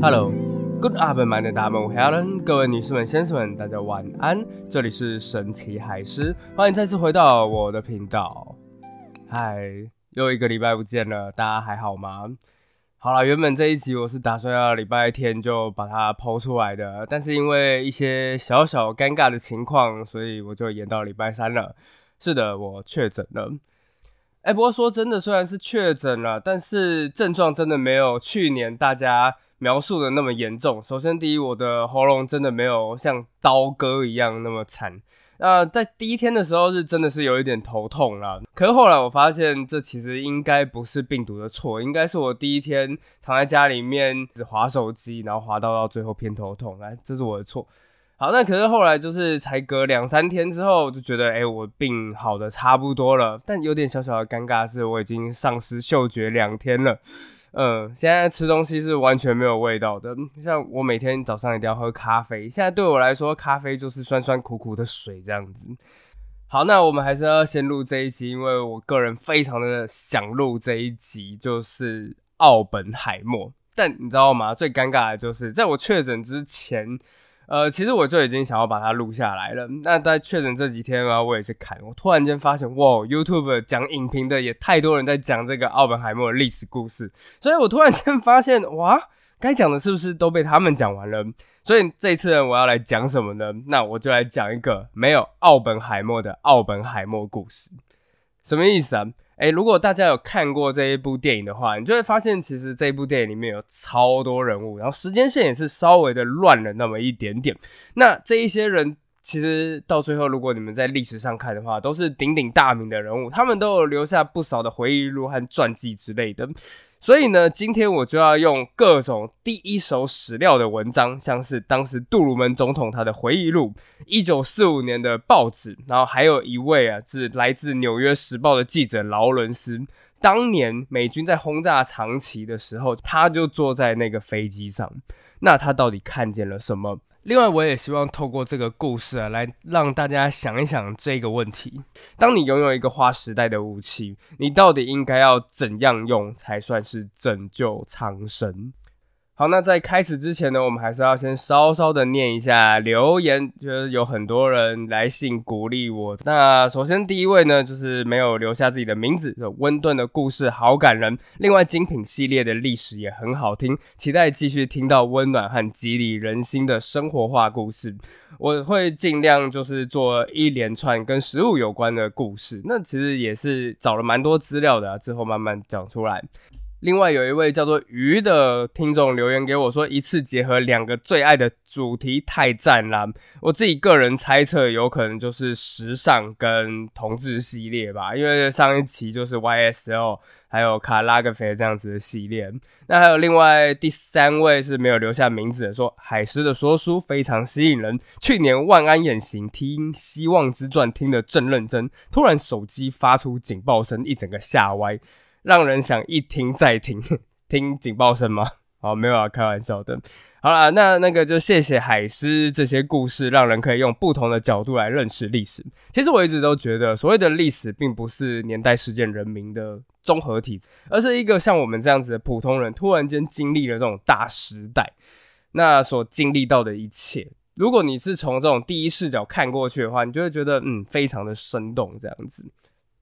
Hello，Good afternoon，大家们，我 Helen，各位女士们、先生们，大家晚安。这里是神奇海狮，欢迎再次回到我的频道。嗨，又一个礼拜不见了，大家还好吗？好了，原本这一集我是打算要礼拜天就把它抛出来的，但是因为一些小小尴尬的情况，所以我就延到礼拜三了。是的，我确诊了。哎，不过说真的，虽然是确诊了，但是症状真的没有去年大家描述的那么严重。首先，第一，我的喉咙真的没有像刀割一样那么惨。那在第一天的时候是真的是有一点头痛啦，可是后来我发现这其实应该不是病毒的错，应该是我第一天躺在家里面只划手机，然后滑到到最后偏头痛，来，这是我的错。好，那可是后来就是才隔两三天之后，就觉得哎，我病好的差不多了。但有点小小的尴尬是，我已经丧失嗅觉两天了。嗯，现在吃东西是完全没有味道的。像我每天早上一定要喝咖啡，现在对我来说，咖啡就是酸酸苦苦的水这样子。好，那我们还是要先录这一集，因为我个人非常的想录这一集，就是奥本海默。但你知道吗？最尴尬的就是在我确诊之前。呃，其实我就已经想要把它录下来了。那在确诊这几天啊，我也是看，我突然间发现，哇，YouTube 讲影评的也太多人在讲这个奥本海默的历史故事，所以我突然间发现，哇，该讲的是不是都被他们讲完了？所以这次呢，我要来讲什么呢？那我就来讲一个没有奥本海默的奥本海默故事，什么意思啊？哎，如果大家有看过这一部电影的话，你就会发现，其实这一部电影里面有超多人物，然后时间线也是稍微的乱了那么一点点。那这一些人，其实到最后，如果你们在历史上看的话，都是鼎鼎大名的人物，他们都有留下不少的回忆录和传记之类的。所以呢，今天我就要用各种第一手史料的文章，像是当时杜鲁门总统他的回忆录，一九四五年的报纸，然后还有一位啊是来自纽约时报的记者劳伦斯，当年美军在轰炸长崎的时候，他就坐在那个飞机上，那他到底看见了什么？另外，我也希望透过这个故事啊，来让大家想一想这个问题：当你拥有一个划时代的武器，你到底应该要怎样用才算是拯救苍生？好，那在开始之前呢，我们还是要先稍稍的念一下留言，就是有很多人来信鼓励我。那首先第一位呢，就是没有留下自己的名字，温顿的故事好感人。另外精品系列的历史也很好听，期待继续听到温暖和激励人心的生活化故事。我会尽量就是做一连串跟食物有关的故事。那其实也是找了蛮多资料的，之后慢慢讲出来。另外有一位叫做鱼的听众留言给我说，一次结合两个最爱的主题太赞啦！我自己个人猜测，有可能就是时尚跟同志系列吧，因为上一期就是 YSL 还有卡拉格菲这样子的系列。那还有另外第三位是没有留下名字的，说海狮的说书非常吸引人。去年万安演行听《希望之传》听得正认真，突然手机发出警报声，一整个吓歪。让人想一听再听，听警报声吗？好，没有啊，开玩笑的。好了，那那个就谢谢海狮这些故事，让人可以用不同的角度来认识历史。其实我一直都觉得，所谓的历史并不是年代、事件、人民的综合体，而是一个像我们这样子的普通人，突然间经历了这种大时代，那所经历到的一切。如果你是从这种第一视角看过去的话，你就会觉得嗯，非常的生动这样子。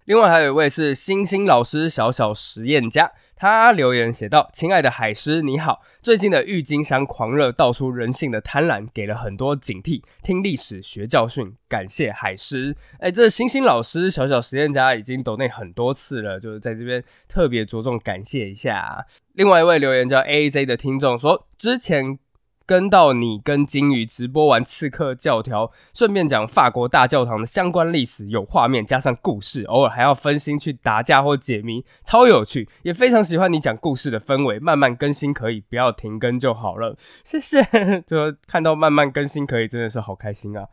另外还有一位是星星老师小小实验家，他留言写道：“亲爱的海狮，你好！最近的郁金香狂热道出人性的贪婪，给了很多警惕。听历史学教训，感谢海狮。哎，这星星老师小小实验家已经抖内很多次了，就是在这边特别着重感谢一下。另外一位留言叫 A A Z 的听众说，之前。跟到你跟金鱼直播完刺客教条，顺便讲法国大教堂的相关历史，有画面加上故事，偶尔还要分心去打架或解谜，超有趣，也非常喜欢你讲故事的氛围。慢慢更新可以，不要停更就好了，谢谢。就看到慢慢更新可以，真的是好开心啊！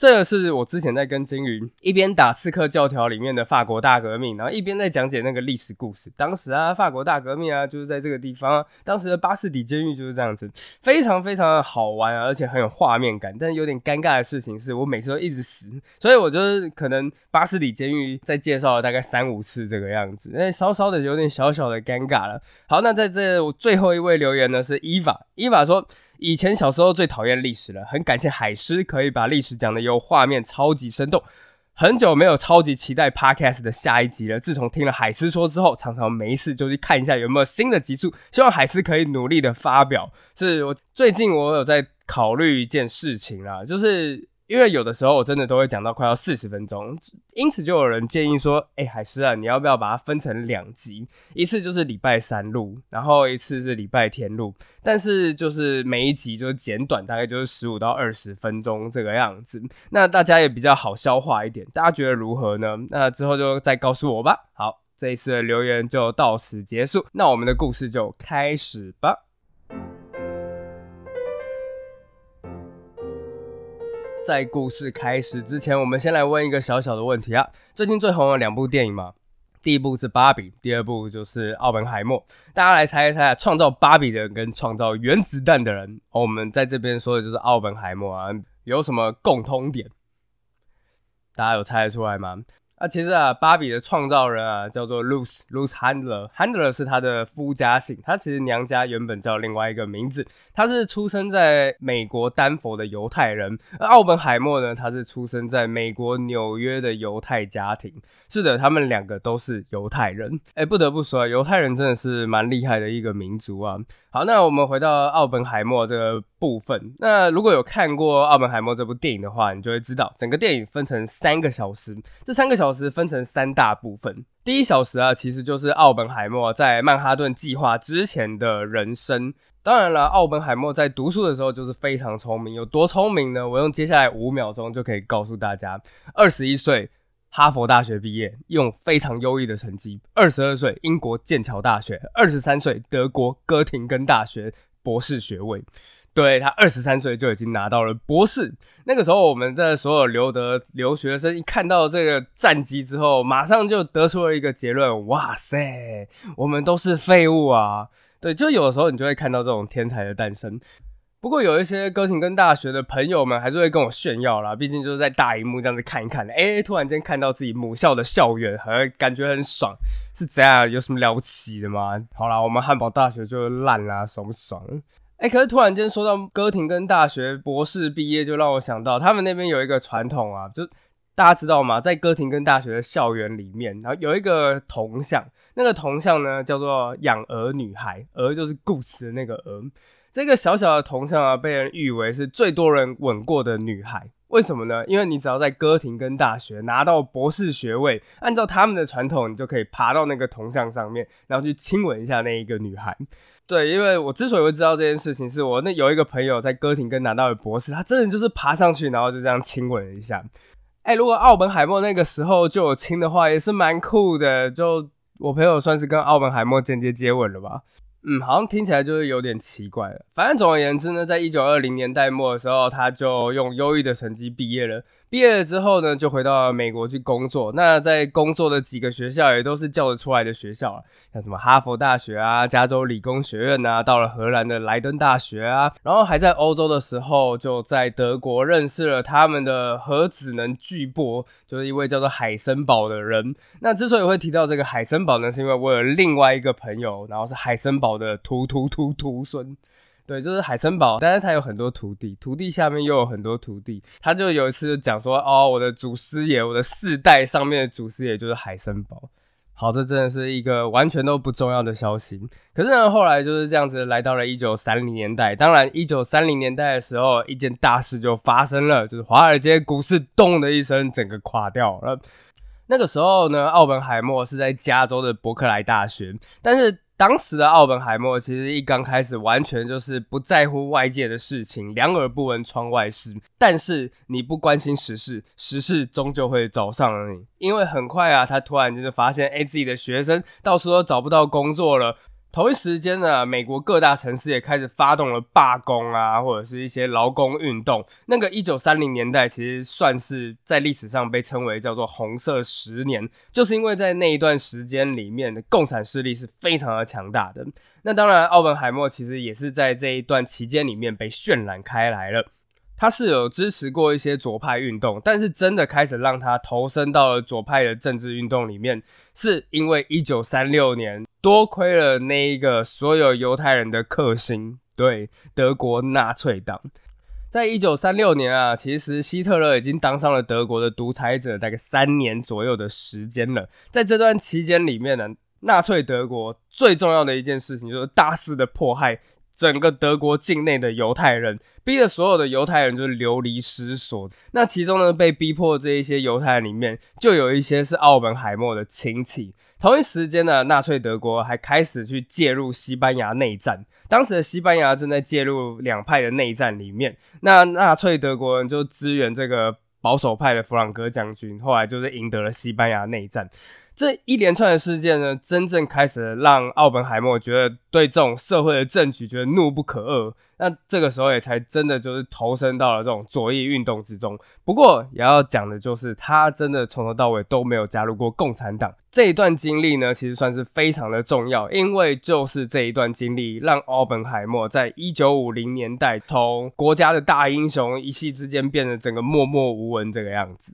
这个是我之前在跟金鱼一边打《刺客教条》里面的法国大革命，然后一边在讲解那个历史故事。当时啊，法国大革命啊，就是在这个地方啊。当时的巴士底监狱就是这样子，非常非常的好玩，而且很有画面感。但是有点尴尬的事情是我每次都一直死，所以我就是可能巴士底监狱在介绍了大概三五次这个样子，那稍稍的有点小小的尴尬了。好，那在这我最后一位留言呢是伊娃，伊娃说。以前小时候最讨厌历史了，很感谢海狮可以把历史讲的有画面，超级生动。很久没有超级期待 podcast 的下一集了。自从听了海狮说之后，常常没事就去看一下有没有新的集数。希望海狮可以努力的发表。是我最近我有在考虑一件事情啦，就是。因为有的时候我真的都会讲到快要四十分钟，因此就有人建议说：“哎，海狮啊，你要不要把它分成两集？一次就是礼拜三录，然后一次是礼拜天录。但是就是每一集就是简短，大概就是十五到二十分钟这个样子。那大家也比较好消化一点。大家觉得如何呢？那之后就再告诉我吧。好，这一次的留言就到此结束。那我们的故事就开始吧。”在故事开始之前，我们先来问一个小小的问题啊。最近最红的两部电影嘛，第一部是《芭比》，第二部就是《奥本海默》。大家来猜一猜，创造芭比的人跟创造原子弹的人，我们在这边说的就是奥本海默啊，有什么共通点？大家有猜得出来吗？啊，其实啊，芭比的创造人啊，叫做 Luce Luce Handler，Handler 是他的夫家姓，他其实娘家原本叫另外一个名字。他是出生在美国丹佛的犹太人，而奥本海默呢，他是出生在美国纽约的犹太家庭。是的，他们两个都是犹太人。哎，不得不说啊，犹太人真的是蛮厉害的一个民族啊。好，那我们回到奥本海默这个部分。那如果有看过奥本海默这部电影的话，你就会知道，整个电影分成三个小时，这三个小时分成三大部分。第一小时啊，其实就是奥本海默在曼哈顿计划之前的人生。当然了，奥本海默在读书的时候就是非常聪明，有多聪明呢？我用接下来五秒钟就可以告诉大家：二十一岁。哈佛大学毕业，用非常优异的成绩。二十二岁，英国剑桥大学；二十三岁，德国哥廷根大学博士学位。对他二十三岁就已经拿到了博士。那个时候，我们在所有留德留学生一看到这个战绩之后，马上就得出了一个结论：哇塞，我们都是废物啊！对，就有的时候你就会看到这种天才的诞生。不过有一些哥廷根大学的朋友们还是会跟我炫耀啦，毕竟就是在大荧幕这样子看一看，哎，突然间看到自己母校的校园，好像感觉很爽，是这样？有什么了不起的吗？好啦，我们汉堡大学就烂啦，爽不爽？哎，可是突然间说到哥廷根大学博士毕业，就让我想到他们那边有一个传统啊，就大家知道吗？在哥廷根大学的校园里面，然后有一个铜像，那个铜像呢叫做养鹅女孩，鹅就是故事的那个鹅。这个小小的铜像啊，被人誉为是最多人吻过的女孩。为什么呢？因为你只要在哥廷根大学拿到博士学位，按照他们的传统，你就可以爬到那个铜像上面，然后去亲吻一下那一个女孩。对，因为我之所以会知道这件事情，是我那有一个朋友在哥廷根拿到了博士，他真的就是爬上去，然后就这样亲吻了一下。哎，如果奥本海默那个时候就有亲的话，也是蛮酷的。就我朋友算是跟奥本海默间接接吻了吧。嗯，好像听起来就是有点奇怪了。反正总而言之呢，在一九二零年代末的时候，他就用优异的成绩毕业了。毕业了之后呢，就回到美国去工作。那在工作的几个学校也都是叫得出来的学校啊，像什么哈佛大学啊、加州理工学院啊，到了荷兰的莱登大学啊，然后还在欧洲的时候，就在德国认识了他们的核子能巨擘，就是一位叫做海森堡的人。那之所以会提到这个海森堡呢，是因为我有另外一个朋友，然后是海森堡的徒徒徒徒孙。对，就是海森堡，但是他有很多徒弟，徒弟下面又有很多徒弟。他就有一次讲说，哦，我的祖师爷，我的四代上面的祖师爷就是海森堡。好，这真的是一个完全都不重要的消息。可是呢，后来就是这样子来到了一九三零年代。当然，一九三零年代的时候，一件大事就发生了，就是华尔街股市咚的一声，整个垮掉了。那个时候呢，奥本海默是在加州的伯克莱大学，但是。当时的奥本海默其实一刚开始完全就是不在乎外界的事情，两耳不闻窗外事。但是你不关心时事，时事终究会找上你。因为很快啊，他突然间就发现，哎，自己的学生到处都找不到工作了。同一时间呢，美国各大城市也开始发动了罢工啊，或者是一些劳工运动。那个一九三零年代其实算是在历史上被称为叫做“红色十年”，就是因为在那一段时间里面的共产势力是非常的强大的。那当然，奥本海默其实也是在这一段期间里面被渲染开来了。他是有支持过一些左派运动，但是真的开始让他投身到了左派的政治运动里面，是因为一九三六年多亏了那一个所有犹太人的克星，对德国纳粹党。在一九三六年啊，其实希特勒已经当上了德国的独裁者，大概三年左右的时间了。在这段期间里面呢，纳粹德国最重要的一件事情就是大肆的迫害。整个德国境内的犹太人，逼得所有的犹太人就是流离失所。那其中呢，被逼迫这一些犹太人里面，就有一些是奥本海默的亲戚。同一时间呢，纳粹德国还开始去介入西班牙内战。当时的西班牙正在介入两派的内战里面，那纳粹德国人就支援这个保守派的弗朗哥将军，后来就是赢得了西班牙内战。这一连串的事件呢，真正开始让奥本海默觉得对这种社会的政局觉得怒不可遏。那这个时候也才真的就是投身到了这种左翼运动之中。不过也要讲的就是，他真的从头到尾都没有加入过共产党。这一段经历呢，其实算是非常的重要，因为就是这一段经历，让奥本海默在一九五零年代从国家的大英雄，一夕之间变得整个默默无闻这个样子。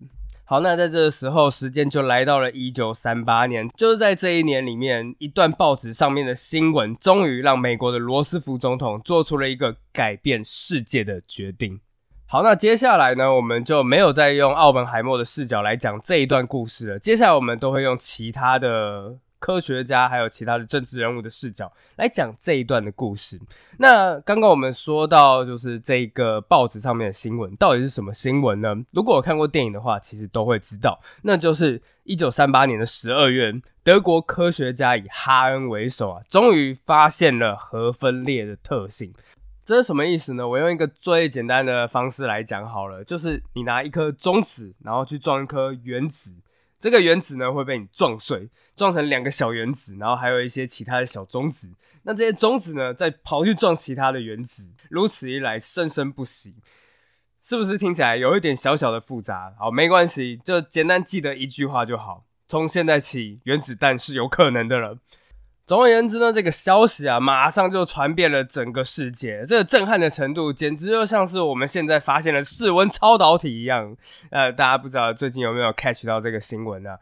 好，那在这个时候，时间就来到了一九三八年，就是在这一年里面，一段报纸上面的新闻，终于让美国的罗斯福总统做出了一个改变世界的决定。好，那接下来呢，我们就没有再用奥本海默的视角来讲这一段故事了，接下来我们都会用其他的。科学家还有其他的政治人物的视角来讲这一段的故事。那刚刚我们说到，就是这个报纸上面的新闻到底是什么新闻呢？如果我看过电影的话，其实都会知道，那就是一九三八年的十二月，德国科学家以哈恩为首啊，终于发现了核分裂的特性。这是什么意思呢？我用一个最简单的方式来讲好了，就是你拿一颗中子，然后去撞一颗原子。这个原子呢会被你撞碎，撞成两个小原子，然后还有一些其他的小中子。那这些中子呢再跑去撞其他的原子，如此一来生生不息，是不是听起来有一点小小的复杂？好，没关系，就简单记得一句话就好：从现在起，原子弹是有可能的了。总而言之呢，这个消息啊，马上就传遍了整个世界。这震撼的程度，简直就像是我们现在发现了室温超导体一样。呃，大家不知道最近有没有 catch 到这个新闻呢？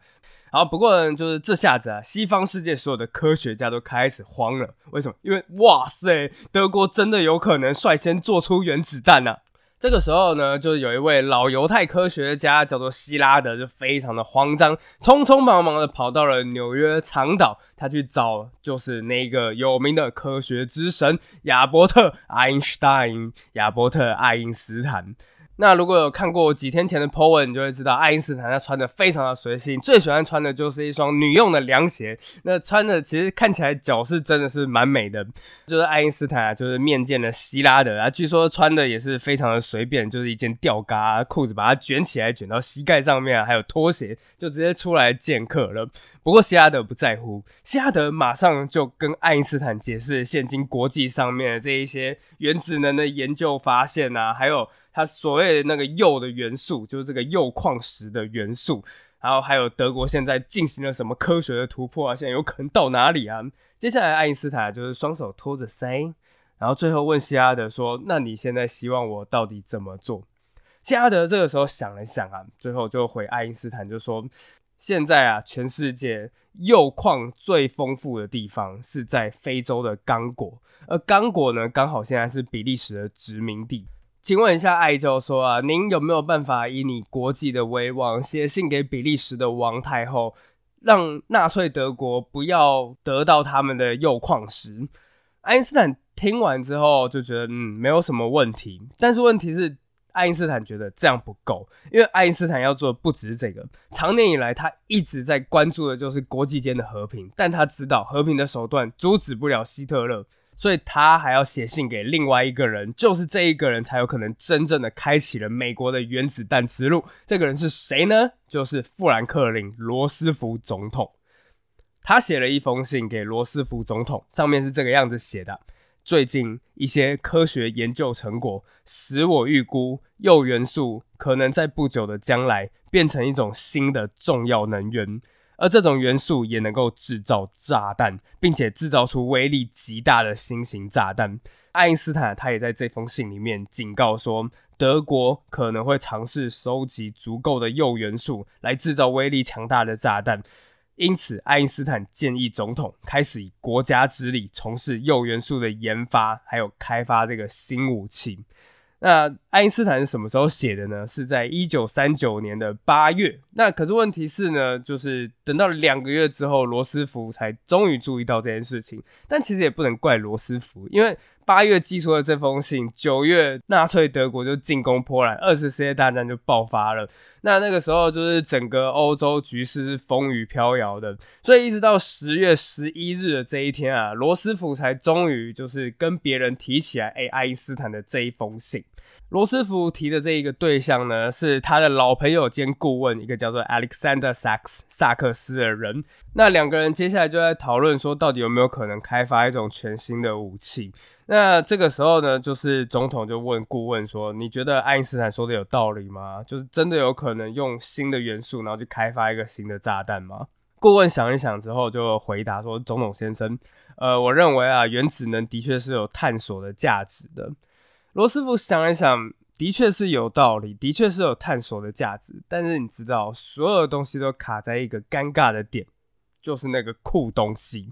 好，不过呢，就是这下子啊，西方世界所有的科学家都开始慌了。为什么？因为哇塞，德国真的有可能率先做出原子弹呢？这个时候呢，就是有一位老犹太科学家叫做希拉德，就非常的慌张，匆匆忙忙的跑到了纽约长岛，他去找就是那个有名的科学之神亚伯特爱因斯坦，亚伯特爱因斯坦。那如果有看过几天前的 po 文，你就会知道爱因斯坦他穿的非常的随性，最喜欢穿的就是一双女用的凉鞋。那穿的其实看起来脚是真的是蛮美的。就是爱因斯坦啊，就是面见了希拉德啊，据说穿的也是非常的随便，就是一件吊嘎裤子，把它卷起来卷到膝盖上面啊，还有拖鞋，就直接出来见客了。不过希拉德不在乎，希拉德马上就跟爱因斯坦解释现今国际上面的这一些原子能的研究发现啊，还有。他所谓的那个铀的元素，就是这个铀矿石的元素，然后还有德国现在进行了什么科学的突破啊？现在有可能到哪里啊？接下来爱因斯坦就是双手托着腮，然后最后问希拉德说：“那你现在希望我到底怎么做？”希拉德这个时候想了想啊，最后就回爱因斯坦就说：“现在啊，全世界铀矿最丰富的地方是在非洲的刚果，而刚果呢，刚好现在是比利时的殖民地。”请问一下，艾教授啊，您有没有办法以你国际的威望，写信给比利时的王太后，让纳粹德国不要得到他们的铀矿石？爱因斯坦听完之后就觉得，嗯，没有什么问题。但是问题是，爱因斯坦觉得这样不够，因为爱因斯坦要做的不只是这个。长年以来，他一直在关注的就是国际间的和平，但他知道和平的手段阻止不了希特勒。所以他还要写信给另外一个人，就是这一个人才有可能真正的开启了美国的原子弹之路。这个人是谁呢？就是富兰克林·罗斯福总统。他写了一封信给罗斯福总统，上面是这个样子写的：最近一些科学研究成果使我预估铀元素可能在不久的将来变成一种新的重要能源。而这种元素也能够制造炸弹，并且制造出威力极大的新型炸弹。爱因斯坦他也在这封信里面警告说，德国可能会尝试收集足够的铀元素来制造威力强大的炸弹。因此，爱因斯坦建议总统开始以国家之力从事铀元素的研发，还有开发这个新武器。那爱因斯坦是什么时候写的呢？是在一九三九年的八月。那可是问题是呢，就是等到两个月之后，罗斯福才终于注意到这件事情。但其实也不能怪罗斯福，因为八月寄出了这封信，九月纳粹德国就进攻波兰，二次世界大战就爆发了。那那个时候就是整个欧洲局势是风雨飘摇的，所以一直到十月十一日的这一天啊，罗斯福才终于就是跟别人提起来，哎，爱因斯坦的这一封信。罗斯福提的这一个对象呢，是他的老朋友兼顾问，一个叫做 Alexander Sachs 萨克斯的人。那两个人接下来就在讨论说，到底有没有可能开发一种全新的武器？那这个时候呢，就是总统就问顾问说：“你觉得爱因斯坦说的有道理吗？就是真的有可能用新的元素，然后去开发一个新的炸弹吗？”顾问想一想之后就回答说：“总统先生，呃，我认为啊，原子能的确是有探索的价值的。”罗斯福想一想，的确是有道理，的确是有探索的价值。但是你知道，所有的东西都卡在一个尴尬的点，就是那个酷东西，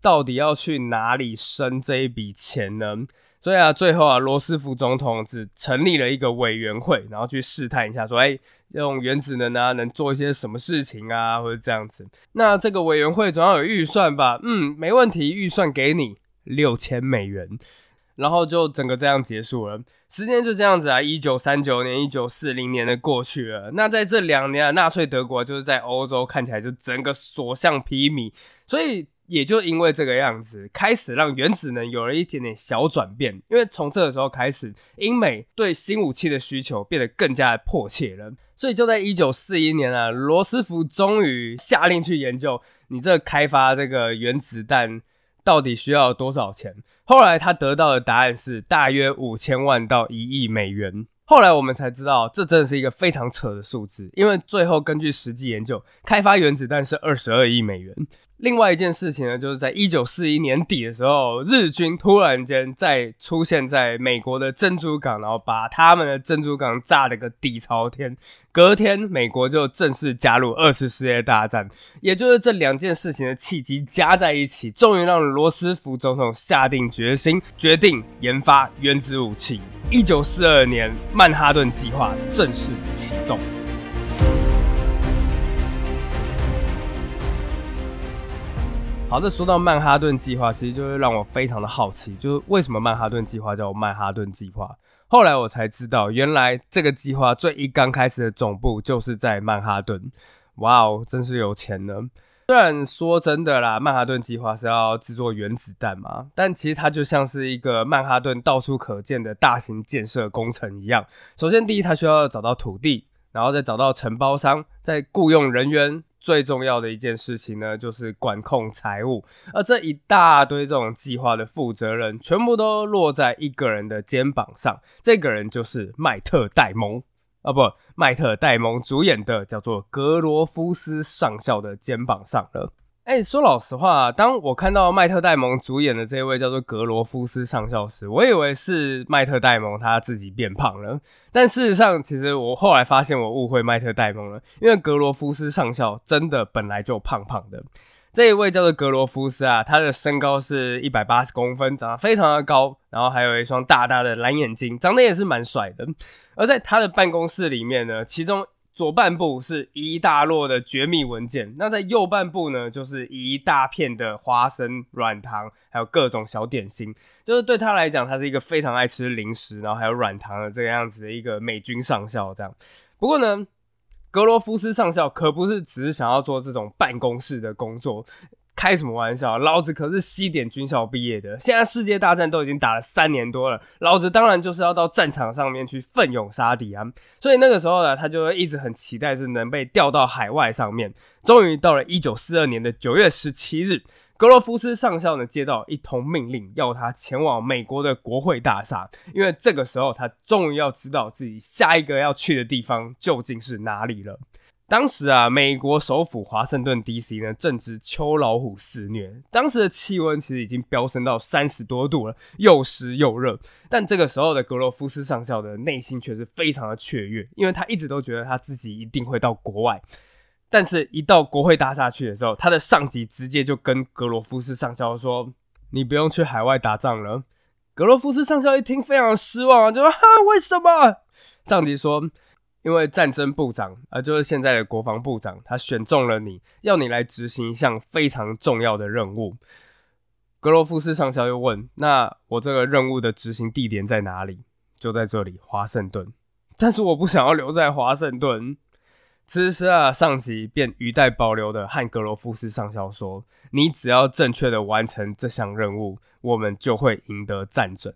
到底要去哪里生这一笔钱呢？所以啊，最后啊，罗斯福总统只成立了一个委员会，然后去试探一下，说：“哎，用原子能啊，能做一些什么事情啊，或者这样子。”那这个委员会总要有预算吧？嗯，没问题，预算给你六千美元。然后就整个这样结束了，时间就这样子啊，一九三九年、一九四零年的过去了。那在这两年啊，纳粹德国就是在欧洲看起来就整个所向披靡，所以也就因为这个样子，开始让原子能有了一点点小转变。因为从这个时候开始，英美对新武器的需求变得更加的迫切了。所以就在一九四一年啊，罗斯福终于下令去研究你这开发这个原子弹。到底需要多少钱？后来他得到的答案是大约五千万到一亿美元。后来我们才知道，这真的是一个非常扯的数字，因为最后根据实际研究，开发原子弹是二十二亿美元。另外一件事情呢，就是在一九四一年底的时候，日军突然间再出现在美国的珍珠港，然后把他们的珍珠港炸了个底朝天。隔天，美国就正式加入二次世界大战。也就是这两件事情的契机加在一起，终于让罗斯福总统下定决心，决定研发原子武器。一九四二年，曼哈顿计划正式启动。好的，说到曼哈顿计划，其实就会让我非常的好奇，就是为什么曼哈顿计划叫曼哈顿计划？后来我才知道，原来这个计划最一刚开始的总部就是在曼哈顿。哇哦，真是有钱呢！虽然说真的啦，曼哈顿计划是要制作原子弹嘛，但其实它就像是一个曼哈顿到处可见的大型建设工程一样。首先，第一，它需要找到土地，然后再找到承包商，再雇佣人员。最重要的一件事情呢，就是管控财务，而这一大堆这种计划的负责人，全部都落在一个人的肩膀上，这个人就是麦特戴蒙啊，不，麦特戴蒙主演的叫做格罗夫斯上校的肩膀上了。哎，说老实话，当我看到麦特戴蒙主演的这位叫做格罗夫斯上校时，我以为是麦特戴蒙他自己变胖了。但事实上，其实我后来发现我误会麦特戴蒙了，因为格罗夫斯上校真的本来就胖胖的。这一位叫做格罗夫斯啊，他的身高是一百八十公分，长得非常的高，然后还有一双大大的蓝眼睛，长得也是蛮帅的。而在他的办公室里面呢，其中。左半部是一大摞的绝密文件，那在右半部呢，就是一大片的花生软糖，还有各种小点心。就是对他来讲，他是一个非常爱吃零食，然后还有软糖的这个样子的一个美军上校。这样，不过呢，格罗夫斯上校可不是只是想要做这种办公室的工作。开什么玩笑？老子可是西点军校毕业的，现在世界大战都已经打了三年多了，老子当然就是要到战场上面去奋勇杀敌啊！所以那个时候呢，他就一直很期待是能被调到海外上面。终于到了一九四二年的九月十七日，格罗夫斯上校呢接到一通命令，要他前往美国的国会大厦，因为这个时候他终于要知道自己下一个要去的地方究竟是哪里了。当时啊，美国首府华盛顿 D.C. 呢正值秋老虎肆虐，当时的气温其实已经飙升到三十多度了，又湿又热。但这个时候的格罗夫斯上校的内心却是非常的雀跃，因为他一直都觉得他自己一定会到国外。但是，一到国会大厦去的时候，他的上级直接就跟格罗夫斯上校说：“你不用去海外打仗了。”格罗夫斯上校一听，非常失望啊，就说：“哈，为什么？”上级说。因为战争部长，呃，就是现在的国防部长，他选中了你，要你来执行一项非常重要的任务。格罗夫斯上校又问：“那我这个任务的执行地点在哪里？”就在这里，华盛顿。但是我不想要留在华盛顿。此时啊，上级便语带保留的和格罗夫斯上校说：“你只要正确的完成这项任务，我们就会赢得战争。”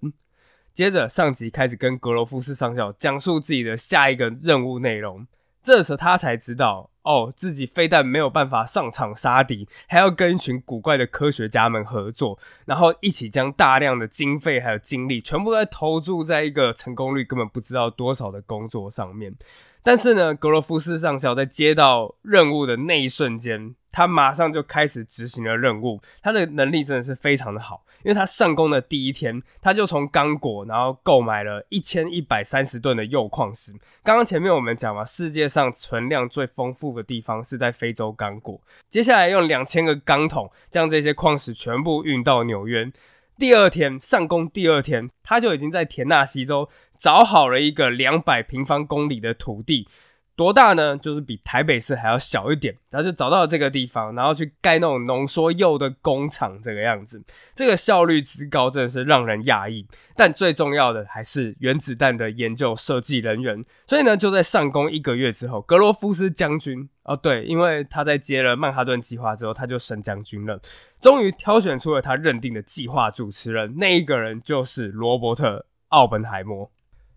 接着，上级开始跟格罗夫斯上校讲述自己的下一个任务内容。这时，他才知道，哦，自己非但没有办法上场杀敌，还要跟一群古怪的科学家们合作，然后一起将大量的经费还有精力全部都投注在一个成功率根本不知道多少的工作上面。但是呢，格罗夫斯上校在接到任务的那一瞬间，他马上就开始执行了任务。他的能力真的是非常的好，因为他上工的第一天，他就从刚果然后购买了一千一百三十吨的铀矿石。刚刚前面我们讲嘛，世界上存量最丰富的地方是在非洲刚果。接下来用两千个钢桶将这些矿石全部运到纽约。第二天上工，第二天他就已经在田纳西州。找好了一个两百平方公里的土地，多大呢？就是比台北市还要小一点。然后就找到了这个地方，然后去盖那种浓缩铀的工厂，这个样子，这个效率之高真的是让人讶异。但最重要的还是原子弹的研究设计人员。所以呢，就在上工一个月之后，格罗夫斯将军哦，对，因为他在接了曼哈顿计划之后，他就升将军了，终于挑选出了他认定的计划主持人。那一个人就是罗伯特·奥本海默。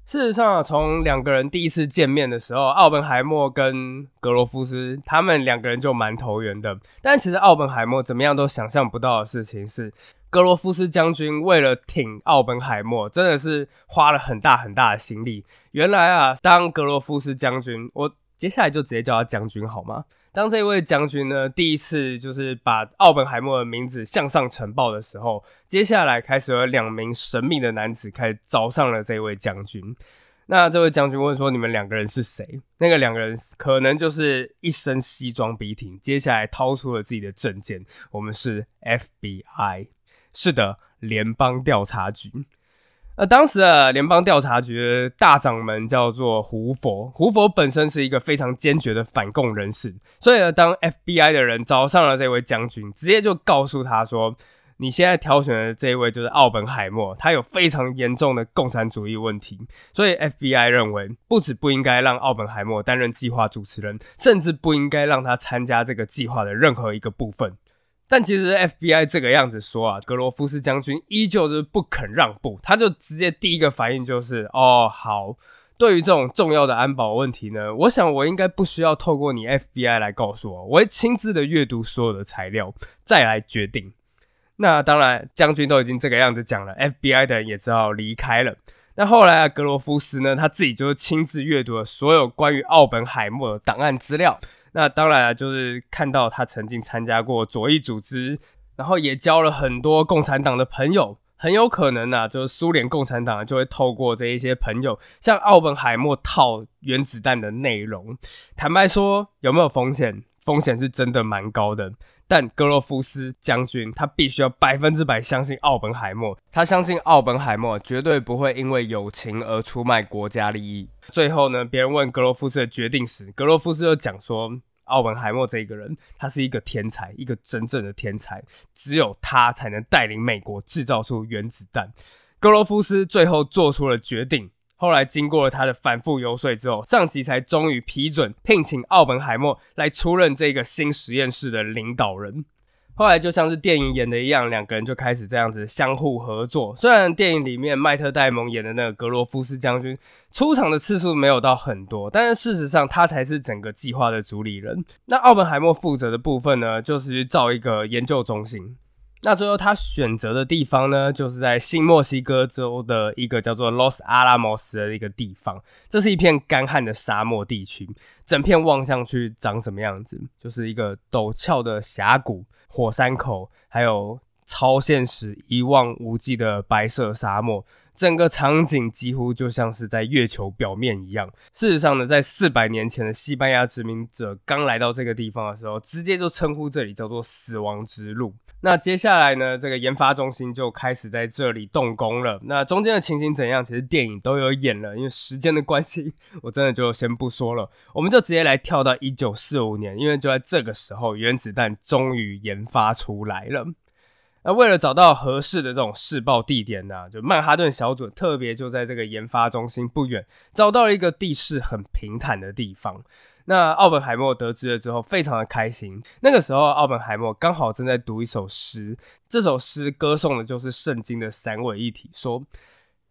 事实上，从两个人第一次见面的时候，奥本海默跟格罗夫斯他们两个人就蛮投缘的。但其实奥本海默怎么样都想象不到的事情是，格罗夫斯将军为了挺奥本海默，真的是花了很大很大的心力。原来啊，当格罗夫斯将军，我接下来就直接叫他将军好吗？当这位将军呢，第一次就是把奥本海默的名字向上呈报的时候，接下来开始有两名神秘的男子开始找上了这位将军。那这位将军问说：“你们两个人是谁？”那个两个人可能就是一身西装笔挺，接下来掏出了自己的证件：“我们是 FBI，是的，联邦调查局。”那当时啊，联邦调查局大掌门叫做胡佛。胡佛本身是一个非常坚决的反共人士，所以呢，当 FBI 的人找上了这位将军，直接就告诉他说：“你现在挑选的这一位就是奥本海默，他有非常严重的共产主义问题。”所以 FBI 认为，不止不应该让奥本海默担任计划主持人，甚至不应该让他参加这个计划的任何一个部分。但其实 FBI 这个样子说啊，格罗夫斯将军依旧是不肯让步，他就直接第一个反应就是哦好，对于这种重要的安保问题呢，我想我应该不需要透过你 FBI 来告诉我，我会亲自的阅读所有的材料再来决定。那当然，将军都已经这个样子讲了，FBI 的人也只好离开了。那后来啊，格罗夫斯呢，他自己就是亲自阅读了所有关于奥本海默的档案资料。那当然，就是看到他曾经参加过左翼组织，然后也交了很多共产党的朋友，很有可能啊，就是苏联共产党就会透过这一些朋友，向奥本海默套原子弹的内容。坦白说，有没有风险？风险是真的蛮高的。但格罗夫斯将军他必须要百分之百相信奥本海默，他相信奥本海默绝对不会因为友情而出卖国家利益。最后呢，别人问格罗夫斯的决定时，格罗夫斯就讲说，奥本海默这一个人，他是一个天才，一个真正的天才，只有他才能带领美国制造出原子弹。格罗夫斯最后做出了决定。后来经过了他的反复游说之后，上级才终于批准聘请奥本海默来出任这个新实验室的领导人。后来就像是电影演的一样，两个人就开始这样子相互合作。虽然电影里面麦特戴蒙演的那个格罗夫斯将军出场的次数没有到很多，但是事实上他才是整个计划的主理人。那奥本海默负责的部分呢，就是去造一个研究中心。那最后他选择的地方呢，就是在新墨西哥州的一个叫做 Los Alamos 的一个地方。这是一片干旱的沙漠地区，整片望上去长什么样子？就是一个陡峭的峡谷、火山口，还有超现实、一望无际的白色沙漠。整个场景几乎就像是在月球表面一样。事实上呢，在四百年前的西班牙殖民者刚来到这个地方的时候，直接就称呼这里叫做“死亡之路”。那接下来呢，这个研发中心就开始在这里动工了。那中间的情形怎样？其实电影都有演了，因为时间的关系，我真的就先不说了。我们就直接来跳到一九四五年，因为就在这个时候，原子弹终于研发出来了。那为了找到合适的这种试爆地点呢，就曼哈顿小组特别就在这个研发中心不远找到了一个地势很平坦的地方。那奥本海默得知了之后，非常的开心。那个时候，奥本海默刚好正在读一首诗，这首诗歌颂的就是圣经的三位一体，说：“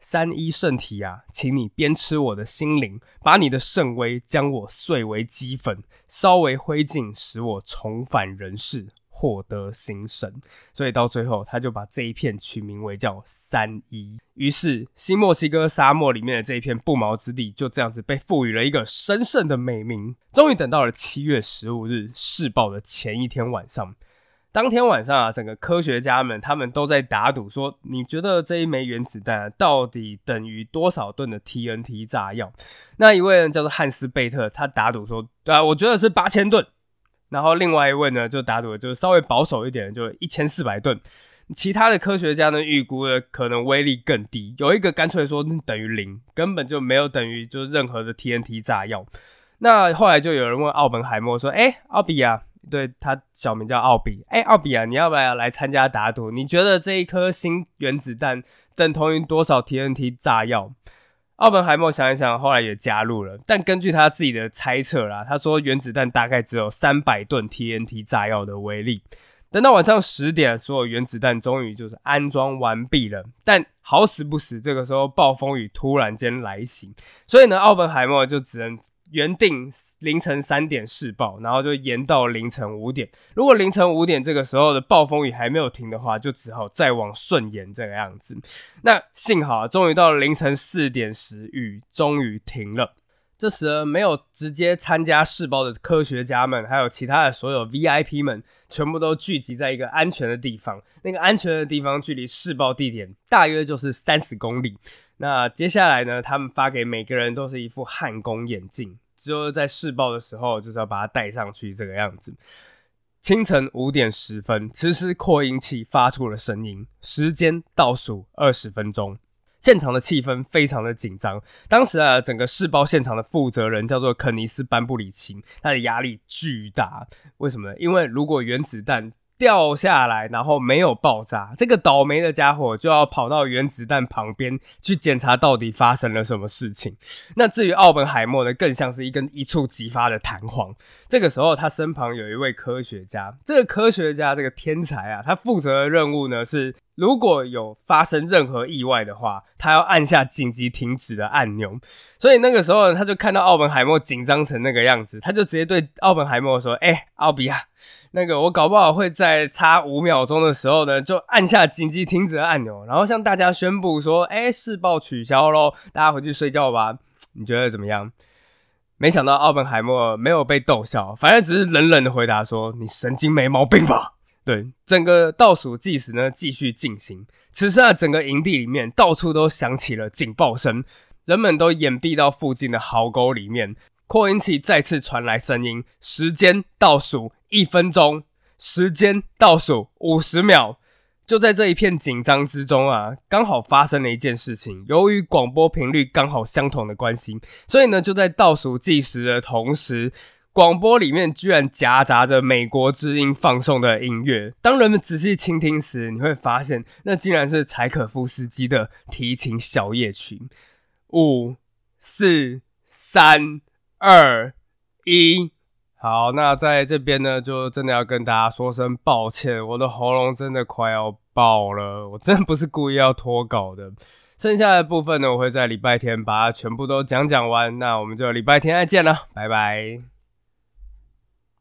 三一圣体啊，请你鞭笞我的心灵，把你的圣威将我碎为齑粉，烧为灰烬，使我重返人世。”获得新生，所以到最后他就把这一片取名为叫三一。于是新墨西哥沙漠里面的这一片不毛之地就这样子被赋予了一个神圣的美名。终于等到了七月十五日试爆的前一天晚上，当天晚上啊，整个科学家们他们都在打赌，说你觉得这一枚原子弹到底等于多少吨的 TNT 炸药？那一位人叫做汉斯贝特，他打赌说，对啊，我觉得是八千吨。然后另外一位呢，就打赌就是稍微保守一点，就一千四百吨。其他的科学家呢，预估的可能威力更低。有一个干脆说等于零，根本就没有等于就是任何的 TNT 炸药。那后来就有人问奥本海默说：“哎，奥比啊，对他小名叫奥比，哎，奥比啊，你要不要来参加打赌？你觉得这一颗新原子弹等同于多少 TNT 炸药？”奥本海默想一想，后来也加入了。但根据他自己的猜测啦，他说原子弹大概只有三百吨 TNT 炸药的威力。等到晚上十点，所有原子弹终于就是安装完毕了。但好死不死，这个时候暴风雨突然间来袭，所以呢，奥本海默就只能。原定凌晨三点试爆，然后就延到凌晨五点。如果凌晨五点这个时候的暴风雨还没有停的话，就只好再往顺延这个样子。那幸好，终于到了凌晨四点时，雨终于停了。这时，没有直接参加试爆的科学家们，还有其他的所有 VIP 们，全部都聚集在一个安全的地方。那个安全的地方距离试爆地点大约就是三十公里。那接下来呢？他们发给每个人都是一副焊工眼镜，只有在试爆的时候，就是要把它戴上去，这个样子。清晨五点十分，此时扩音器发出了声音，时间倒数二十分钟。现场的气氛非常的紧张。当时啊，整个试爆现场的负责人叫做肯尼斯班布里奇，他的压力巨大。为什么呢？因为如果原子弹掉下来，然后没有爆炸，这个倒霉的家伙就要跑到原子弹旁边去检查到底发生了什么事情。那至于奥本海默呢，更像是一根一触即发的弹簧。这个时候，他身旁有一位科学家，这个科学家这个天才啊，他负责的任务呢是。如果有发生任何意外的话，他要按下紧急停止的按钮。所以那个时候，他就看到奥本海默紧张成那个样子，他就直接对奥本海默说：“哎，奥比亚，那个我搞不好会在差五秒钟的时候呢，就按下紧急停止的按钮，然后向大家宣布说：‘哎，试爆取消喽，大家回去睡觉吧。’你觉得怎么样？”没想到奥本海默没有被逗笑，反而只是冷冷的回答说：“你神经没毛病吧？”对，整个倒数计时呢继续进行。此时啊，整个营地里面到处都响起了警报声，人们都掩蔽到附近的壕沟里面。扩音器再次传来声音：时间倒数一分钟，时间倒数五十秒。就在这一片紧张之中啊，刚好发生了一件事情。由于广播频率刚好相同的关系，所以呢，就在倒数计时的同时。广播里面居然夹杂着美国之音放送的音乐。当人们仔细倾听时，你会发现那竟然是柴可夫斯基的提琴小夜曲。五、四、三、二、一好，那在这边呢，就真的要跟大家说声抱歉，我的喉咙真的快要爆了，我真不是故意要脱稿的。剩下的部分呢，我会在礼拜天把它全部都讲讲完。那我们就礼拜天再见了，拜拜。